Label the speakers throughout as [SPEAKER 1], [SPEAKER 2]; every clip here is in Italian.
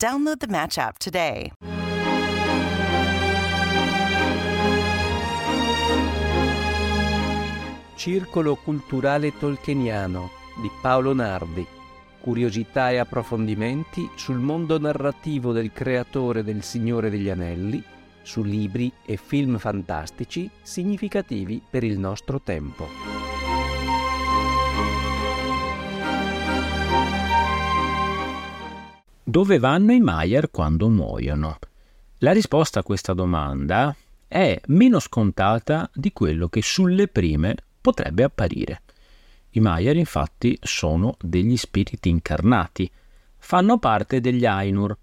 [SPEAKER 1] Download the Match app today.
[SPEAKER 2] Circolo culturale tolkieniano di Paolo Nardi. Curiosità e approfondimenti sul mondo narrativo del creatore del Signore degli Anelli, su libri e film fantastici significativi per il nostro tempo. Dove vanno i Maier quando muoiono? La risposta a questa domanda è meno scontata di quello che sulle prime potrebbe apparire. I Maier infatti sono degli spiriti incarnati, fanno parte degli Ainur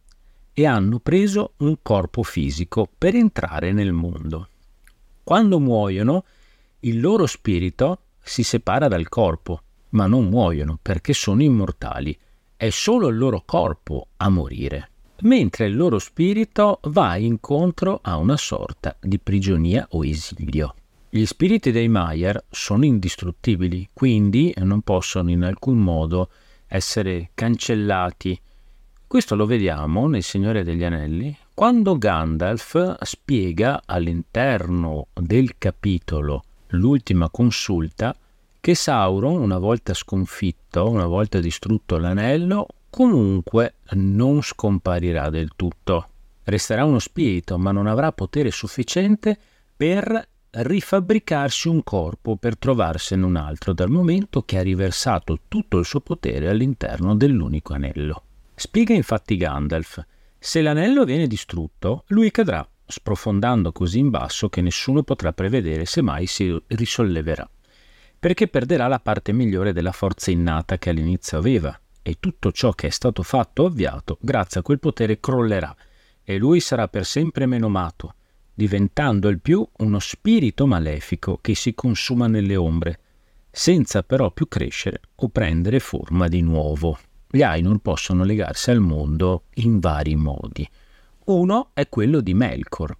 [SPEAKER 2] e hanno preso un corpo fisico per entrare nel mondo. Quando muoiono, il loro spirito si separa dal corpo, ma non muoiono perché sono immortali. È solo il loro corpo a morire, mentre il loro spirito va incontro a una sorta di prigionia o esilio. Gli spiriti dei Maier sono indistruttibili, quindi non possono in alcun modo essere cancellati. Questo lo vediamo nel Signore degli Anelli, quando Gandalf spiega all'interno del capitolo L'ultima consulta che Sauron, una volta sconfitto, una volta distrutto l'anello, comunque non scomparirà del tutto. Resterà uno spirito, ma non avrà potere sufficiente per rifabbricarsi un corpo per trovarsene un altro dal momento che ha riversato tutto il suo potere all'interno dell'unico anello. Spiega infatti Gandalf, se l'anello viene distrutto, lui cadrà, sprofondando così in basso che nessuno potrà prevedere se mai si risolleverà, perché perderà la parte migliore della forza innata che all'inizio aveva, e tutto ciò che è stato fatto o avviato, grazie a quel potere crollerà, e lui sarà per sempre menomato, diventando il più uno spirito malefico che si consuma nelle ombre, senza però più crescere o prendere forma di nuovo. Gli Ainur possono legarsi al mondo in vari modi. Uno è quello di Melkor.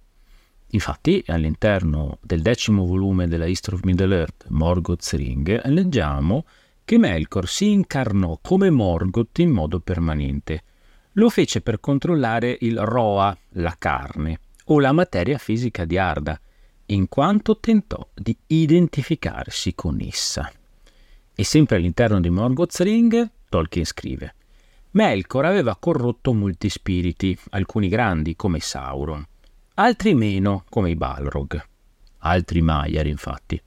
[SPEAKER 2] Infatti, all'interno del decimo volume della History of Middle-earth, Morgoth's Ring, leggiamo che Melkor si incarnò come Morgoth in modo permanente. Lo fece per controllare il Roa, la carne, o la materia fisica di Arda, in quanto tentò di identificarsi con essa. E sempre all'interno di Morgoth's Ring, Tolkien scrive Melkor aveva corrotto molti spiriti, alcuni grandi come Sauron, altri meno come i Balrog, altri Maiar infatti.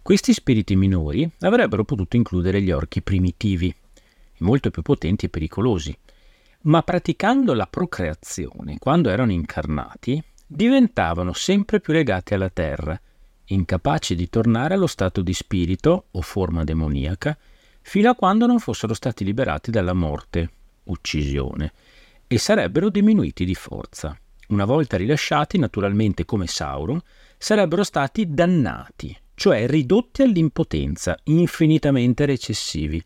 [SPEAKER 2] Questi spiriti minori avrebbero potuto includere gli orchi primitivi, molto più potenti e pericolosi, ma praticando la procreazione quando erano incarnati, diventavano sempre più legati alla terra, incapaci di tornare allo stato di spirito o forma demoniaca, fino a quando non fossero stati liberati dalla morte, uccisione, e sarebbero diminuiti di forza. Una volta rilasciati, naturalmente come Sauron, sarebbero stati dannati, cioè ridotti all'impotenza, infinitamente recessivi,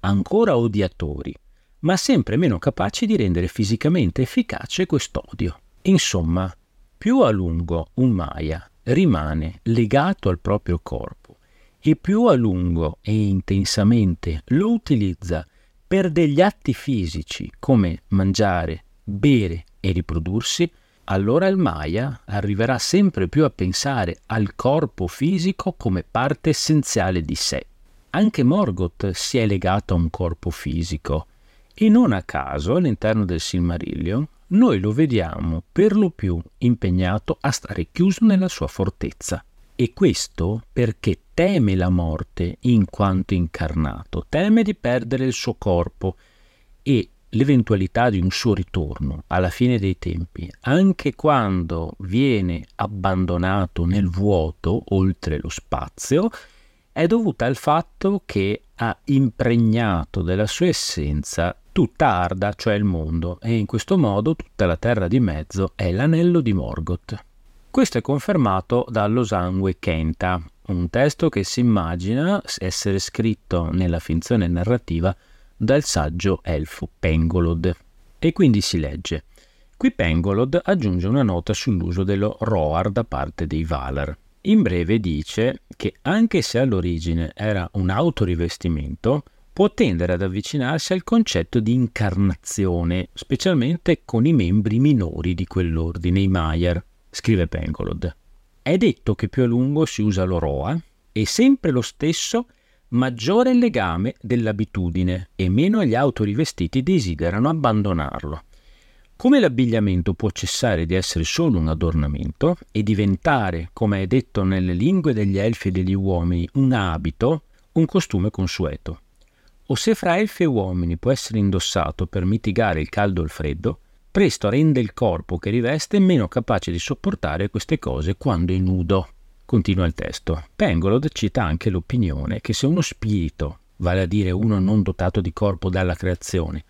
[SPEAKER 2] ancora odiatori, ma sempre meno capaci di rendere fisicamente efficace quest'odio. Insomma, più a lungo un Maya rimane legato al proprio corpo e più a lungo e intensamente lo utilizza per degli atti fisici come mangiare, bere e riprodursi, allora il Maya arriverà sempre più a pensare al corpo fisico come parte essenziale di sé. Anche Morgoth si è legato a un corpo fisico e non a caso all'interno del Silmarillion noi lo vediamo per lo più impegnato a stare chiuso nella sua fortezza. E questo perché teme la morte in quanto incarnato, teme di perdere il suo corpo e l'eventualità di un suo ritorno alla fine dei tempi, anche quando viene abbandonato nel vuoto oltre lo spazio, è dovuta al fatto che ha impregnato della sua essenza tutta Arda, cioè il mondo, e in questo modo tutta la terra di mezzo è l'anello di Morgoth. Questo è confermato dall'Osangue Kenta, un testo che si immagina essere scritto nella finzione narrativa dal saggio elfo Pengolod. E quindi si legge. Qui Pengolod aggiunge una nota sull'uso dello Roar da parte dei Valar. In breve dice che anche se all'origine era un autorivestimento, può tendere ad avvicinarsi al concetto di incarnazione, specialmente con i membri minori di quell'ordine, i Maiar, scrive Pengolod. È detto che più a lungo si usa l'oroa e sempre lo stesso maggiore il legame dell'abitudine e meno gli autorivestiti desiderano abbandonarlo. Come l'abbigliamento può cessare di essere solo un adornamento e diventare, come è detto nelle lingue degli elfi e degli uomini, un abito, un costume consueto. O se fra elfi e uomini può essere indossato per mitigare il caldo o il freddo, presto rende il corpo che riveste meno capace di sopportare queste cose quando è nudo. Continua il testo. Pengolod cita anche l'opinione che se uno spirito, vale a dire uno non dotato di corpo dalla creazione,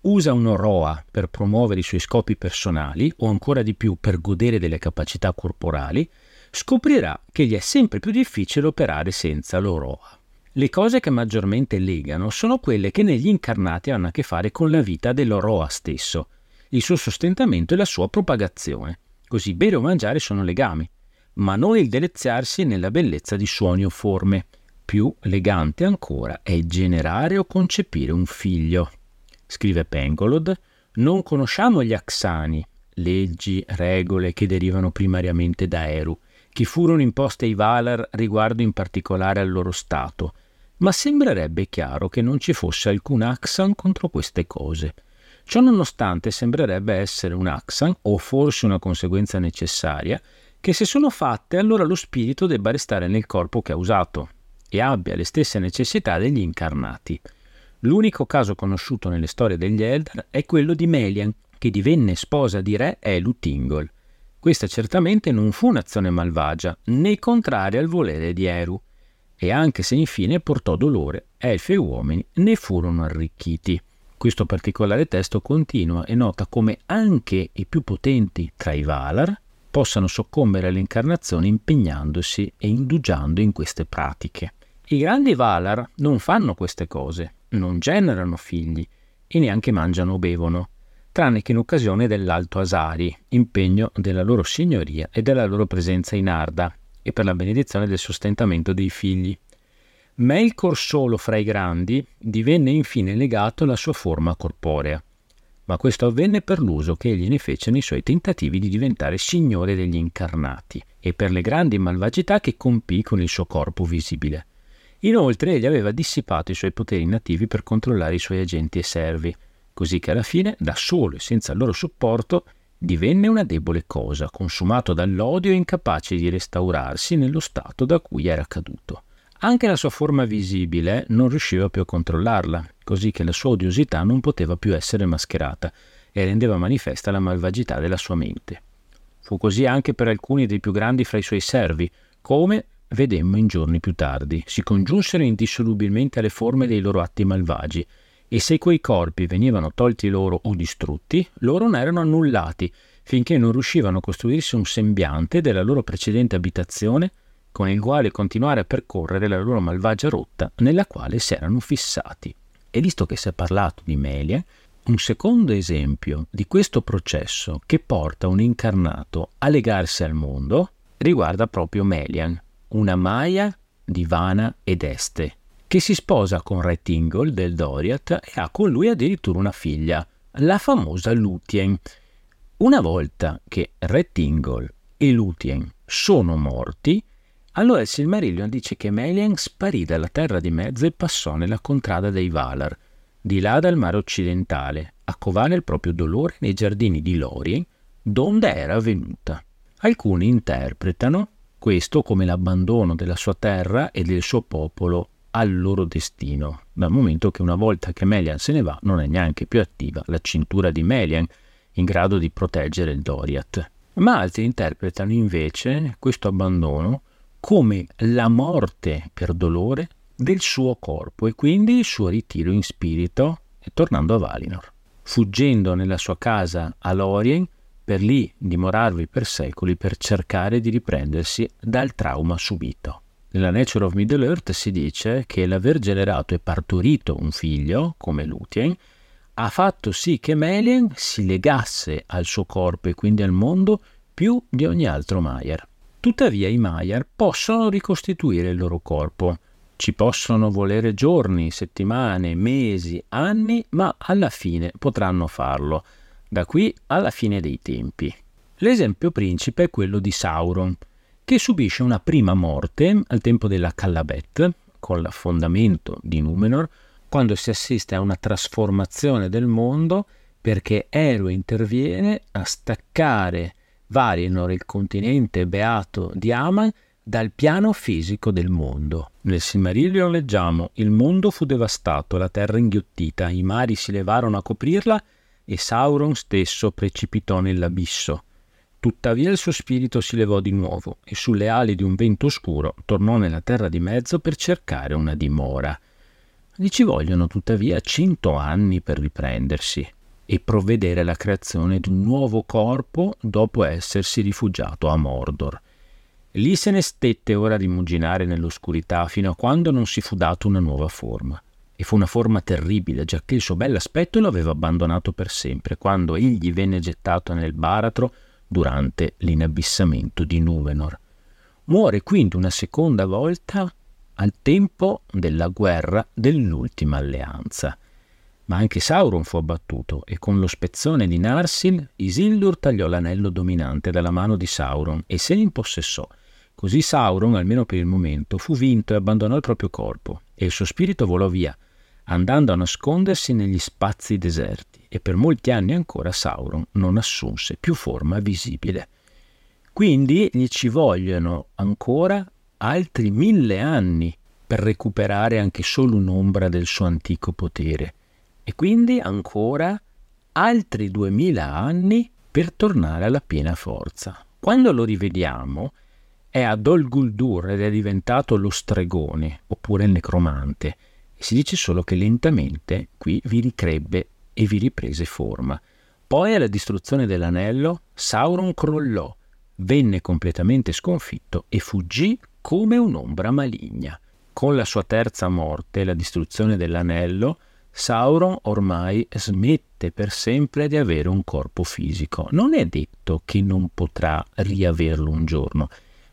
[SPEAKER 2] usa un roa per promuovere i suoi scopi personali o ancora di più per godere delle capacità corporali, scoprirà che gli è sempre più difficile operare senza l'oroa. Le cose che maggiormente legano sono quelle che negli incarnati hanno a che fare con la vita dell'oroa stesso, il suo sostentamento e la sua propagazione. Così bere o mangiare sono legami, ma non il deleziarsi nella bellezza di suoni o forme. Più elegante ancora è generare o concepire un figlio scrive Pengolod, non conosciamo gli Axani, leggi, regole che derivano primariamente da Eru, che furono imposte ai Valar riguardo in particolare al loro stato, ma sembrerebbe chiaro che non ci fosse alcun Axan contro queste cose. Ciò nonostante sembrerebbe essere un Axan, o forse una conseguenza necessaria, che se sono fatte allora lo spirito debba restare nel corpo che ha usato e abbia le stesse necessità degli incarnati. L'unico caso conosciuto nelle storie degli Eldar è quello di Melian, che divenne sposa di re Elu Tingol. Questa certamente non fu un'azione malvagia, né contraria al volere di Eru, e anche se infine portò dolore, elfi e uomini ne furono arricchiti. Questo particolare testo continua e nota come anche i più potenti tra i Valar possano soccombere alle incarnazioni impegnandosi e indugiando in queste pratiche. I grandi Valar non fanno queste cose, non generano figli e neanche mangiano o bevono, tranne che in occasione dell'Alto Asari, impegno della loro signoria e della loro presenza in Arda, e per la benedizione del sostentamento dei figli. Melkor solo fra i grandi divenne infine legato alla sua forma corporea, ma questo avvenne per l'uso che egli ne fece nei suoi tentativi di diventare signore degli incarnati e per le grandi malvagità che compì con il suo corpo visibile. Inoltre egli aveva dissipato i suoi poteri nativi per controllare i suoi agenti e servi, così che alla fine, da solo e senza il loro supporto, divenne una debole cosa, consumato dall'odio e incapace di restaurarsi nello stato da cui era caduto. Anche la sua forma visibile non riusciva più a controllarla, così che la sua odiosità non poteva più essere mascherata e rendeva manifesta la malvagità della sua mente. Fu così anche per alcuni dei più grandi fra i suoi servi, come vedemmo in giorni più tardi, si congiunsero indissolubilmente alle forme dei loro atti malvagi, e se quei corpi venivano tolti loro o distrutti, loro ne erano annullati, finché non riuscivano a costruirsi un sembiante della loro precedente abitazione, con il quale continuare a percorrere la loro malvagia rotta nella quale si erano fissati. E visto che si è parlato di Melie, un secondo esempio di questo processo che porta un incarnato a legarsi al mondo riguarda proprio Melian, una Maya di Vana ed Este, che si sposa con Re Tingle del Doriath e ha con lui addirittura una figlia, la famosa Lúthien. Una volta che Re Tingle e Lúthien sono morti, allora il Silmarillion dice che Melian sparì dalla terra di mezzo e passò nella contrada dei Valar, di là dal mare occidentale, a covare il proprio dolore nei giardini di Lorien, donde era venuta. Alcuni interpretano questo come l'abbandono della sua terra e del suo popolo al loro destino, dal momento che una volta che Melian se ne va non è neanche più attiva la cintura di Melian in grado di proteggere il Doriath. Ma altri interpretano invece questo abbandono come la morte per dolore del suo corpo e quindi il suo ritiro in spirito e tornando a Valinor, fuggendo nella sua casa a Lorien per lì dimorarvi per secoli per cercare di riprendersi dal trauma subito. Nella Nature of Middle-earth si dice che l'aver generato e partorito un figlio, come Lúthien, ha fatto sì che Melien si legasse al suo corpo e quindi al mondo più di ogni altro Maiar. Tuttavia i Maiar possono ricostituire il loro corpo. Ci possono volere giorni, settimane, mesi, anni, ma alla fine potranno farlo da qui alla fine dei tempi. L'esempio principe è quello di Sauron, che subisce una prima morte al tempo della Callabeth, con l'affondamento di Numenor, quando si assiste a una trasformazione del mondo perché Eru interviene a staccare Valinor, il continente beato di Aman, dal piano fisico del mondo. Nel Silmarillion leggiamo: Il mondo fu devastato, la terra inghiottita, i mari si levarono a coprirla e Sauron stesso precipitò nell'abisso. Tuttavia il suo spirito si levò di nuovo e sulle ali di un vento oscuro tornò nella terra di mezzo per cercare una dimora. Gli ci vogliono tuttavia cento anni per riprendersi e provvedere alla creazione di un nuovo corpo dopo essersi rifugiato a Mordor. Lì se ne stette ora a rimuginare nell'oscurità fino a quando non si fu dato una nuova forma e fu una forma terribile, giacché il suo bell'aspetto lo aveva abbandonato per sempre, quando egli venne gettato nel baratro durante l'inabissamento di Numenor. Muore quindi una seconda volta al tempo della guerra dell'ultima alleanza. Ma anche Sauron fu abbattuto e con lo spezzone di Narsil Isildur tagliò l'anello dominante dalla mano di Sauron e se ne impossessò. Così Sauron, almeno per il momento, fu vinto e abbandonò il proprio corpo e il suo spirito volò via, andando a nascondersi negli spazi deserti e per molti anni ancora Sauron non assunse più forma visibile. Quindi gli ci vogliono ancora altri mille anni per recuperare anche solo un'ombra del suo antico potere e quindi ancora altri duemila anni per tornare alla piena forza. Quando lo rivediamo è a Dol Guldur ed è diventato lo stregone oppure il necromante si dice solo che lentamente qui vi ricrebbe e vi riprese forma. Poi alla distruzione dell'anello Sauron crollò, venne completamente sconfitto e fuggì come un'ombra maligna. Con la sua terza morte, la distruzione dell'anello, Sauron ormai smette per sempre di avere un corpo fisico. Non è detto che non potrà riaverlo un giorno,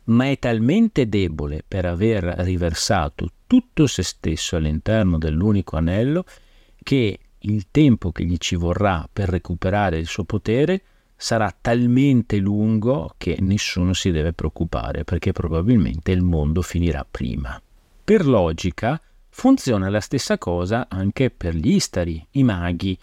[SPEAKER 2] ma è talmente debole per aver riversato tutto se stesso all'interno dell'unico anello che il tempo che gli ci vorrà per recuperare il suo potere sarà talmente lungo che nessuno si deve preoccupare perché probabilmente il mondo finirà prima. Per logica funziona la stessa cosa anche per gli Istari, i maghi.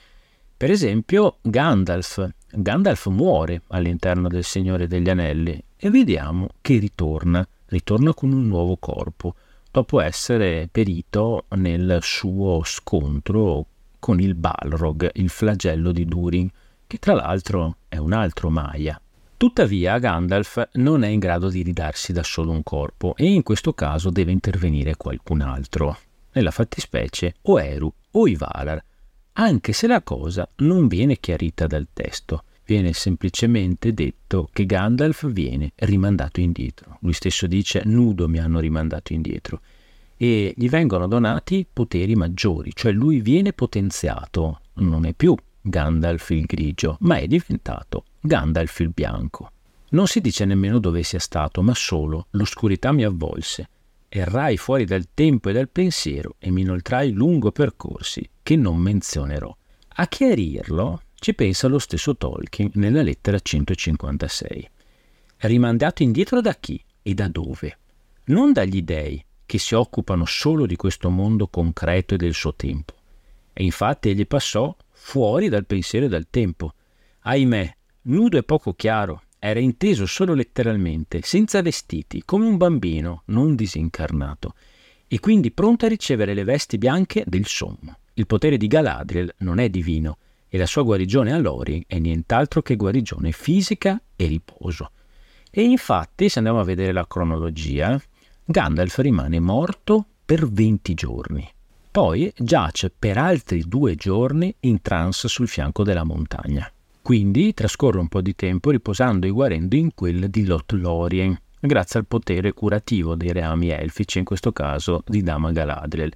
[SPEAKER 2] Per esempio Gandalf. Gandalf muore all'interno del Signore degli Anelli e vediamo che ritorna, ritorna con un nuovo corpo dopo essere perito nel suo scontro con il Balrog, il flagello di Durin, che tra l'altro è un altro Maya. Tuttavia Gandalf non è in grado di ridarsi da solo un corpo e in questo caso deve intervenire qualcun altro, nella fattispecie o Eru o i Valar, anche se la cosa non viene chiarita dal testo viene semplicemente detto che Gandalf viene rimandato indietro. Lui stesso dice nudo mi hanno rimandato indietro e gli vengono donati poteri maggiori, cioè lui viene potenziato, non è più Gandalf il grigio, ma è diventato Gandalf il bianco. Non si dice nemmeno dove sia stato, ma solo l'oscurità mi avvolse. Errai fuori dal tempo e dal pensiero e mi inoltrai lungo percorsi che non menzionerò. A chiarirlo ci pensa lo stesso Tolkien nella lettera 156. Rimandato indietro da chi e da dove? Non dagli dei, che si occupano solo di questo mondo concreto e del suo tempo. E infatti egli passò fuori dal pensiero e dal tempo. Ahimè, nudo e poco chiaro, era inteso solo letteralmente, senza vestiti, come un bambino non disincarnato, e quindi pronto a ricevere le vesti bianche del sommo. Il potere di Galadriel non è divino, e la sua guarigione a Lori è nient'altro che guarigione fisica e riposo. E infatti, se andiamo a vedere la cronologia, Gandalf rimane morto per 20 giorni. Poi giace per altri due giorni in trance sul fianco della montagna. Quindi trascorre un po' di tempo riposando e guarendo in quel di Lothlorien, grazie al potere curativo dei reami elfici, in questo caso di Dama Galadriel.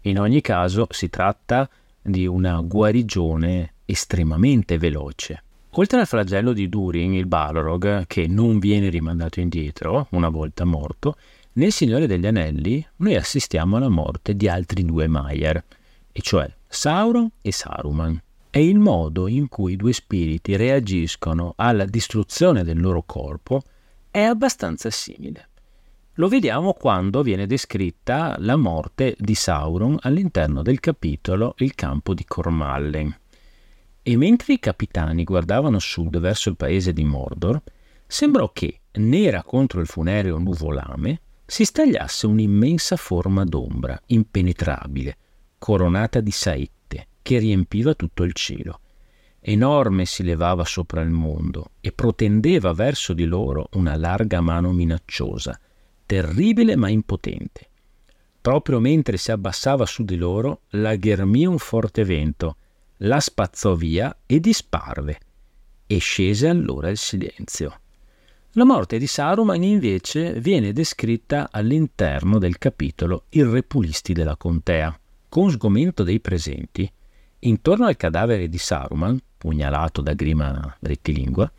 [SPEAKER 2] In ogni caso si tratta di una guarigione estremamente veloce. Oltre al flagello di Durin, il Balrog, che non viene rimandato indietro una volta morto, nel Signore degli Anelli noi assistiamo alla morte di altri due Maier, e cioè Sauron e Saruman. È il modo in cui i due spiriti reagiscono alla distruzione del loro corpo è abbastanza simile. Lo vediamo quando viene descritta la morte di Sauron all'interno del capitolo Il campo di Cormallen. E mentre i capitani guardavano sud verso il paese di Mordor, sembrò che, nera contro il funereo nuvolame, si stagliasse un'immensa forma d'ombra, impenetrabile, coronata di saette, che riempiva tutto il cielo. Enorme si levava sopra il mondo e protendeva verso di loro una larga mano minacciosa, terribile ma impotente. Proprio mentre si abbassava su di loro, la ghermì un forte vento, la spazzò via e disparve, e scese allora il silenzio. La morte di Saruman invece viene descritta all'interno del capitolo I repulisti della contea. Con sgomento dei presenti, intorno al cadavere di Saruman, pugnalato da Grima rettilingua,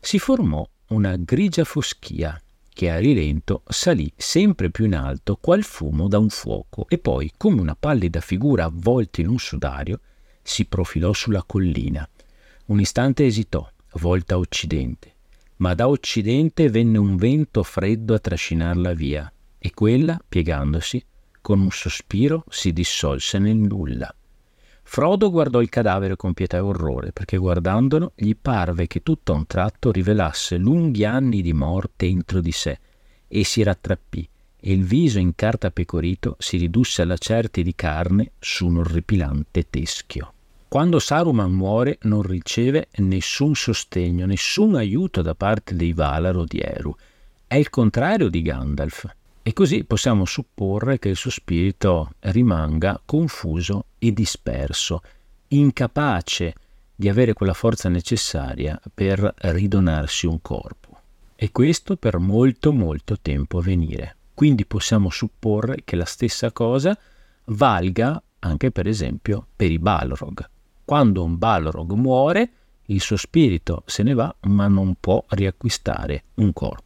[SPEAKER 2] si formò una grigia foschia che a rilento salì sempre più in alto qual fumo da un fuoco e poi, come una pallida figura avvolta in un sudario, si profilò sulla collina. Un istante esitò, volta a occidente, ma da occidente venne un vento freddo a trascinarla via, e quella, piegandosi, con un sospiro si dissolse nel nulla. Frodo guardò il cadavere con pietà e orrore, perché guardandolo gli parve che tutto a un tratto rivelasse lunghi anni di morte entro di sé, e si rattrappì, e il viso in carta pecorito si ridusse a lacerti di carne su un orripilante teschio. Quando Saruman muore non riceve nessun sostegno, nessun aiuto da parte dei Valar o di Eru. È il contrario di Gandalf, e così possiamo supporre che il suo spirito rimanga confuso e disperso, incapace di avere quella forza necessaria per ridonarsi un corpo. E questo per molto molto tempo a venire. Quindi possiamo supporre che la stessa cosa valga anche per esempio per i Balrog. Quando un Balrog muore, il suo spirito se ne va, ma non può riacquistare un corpo.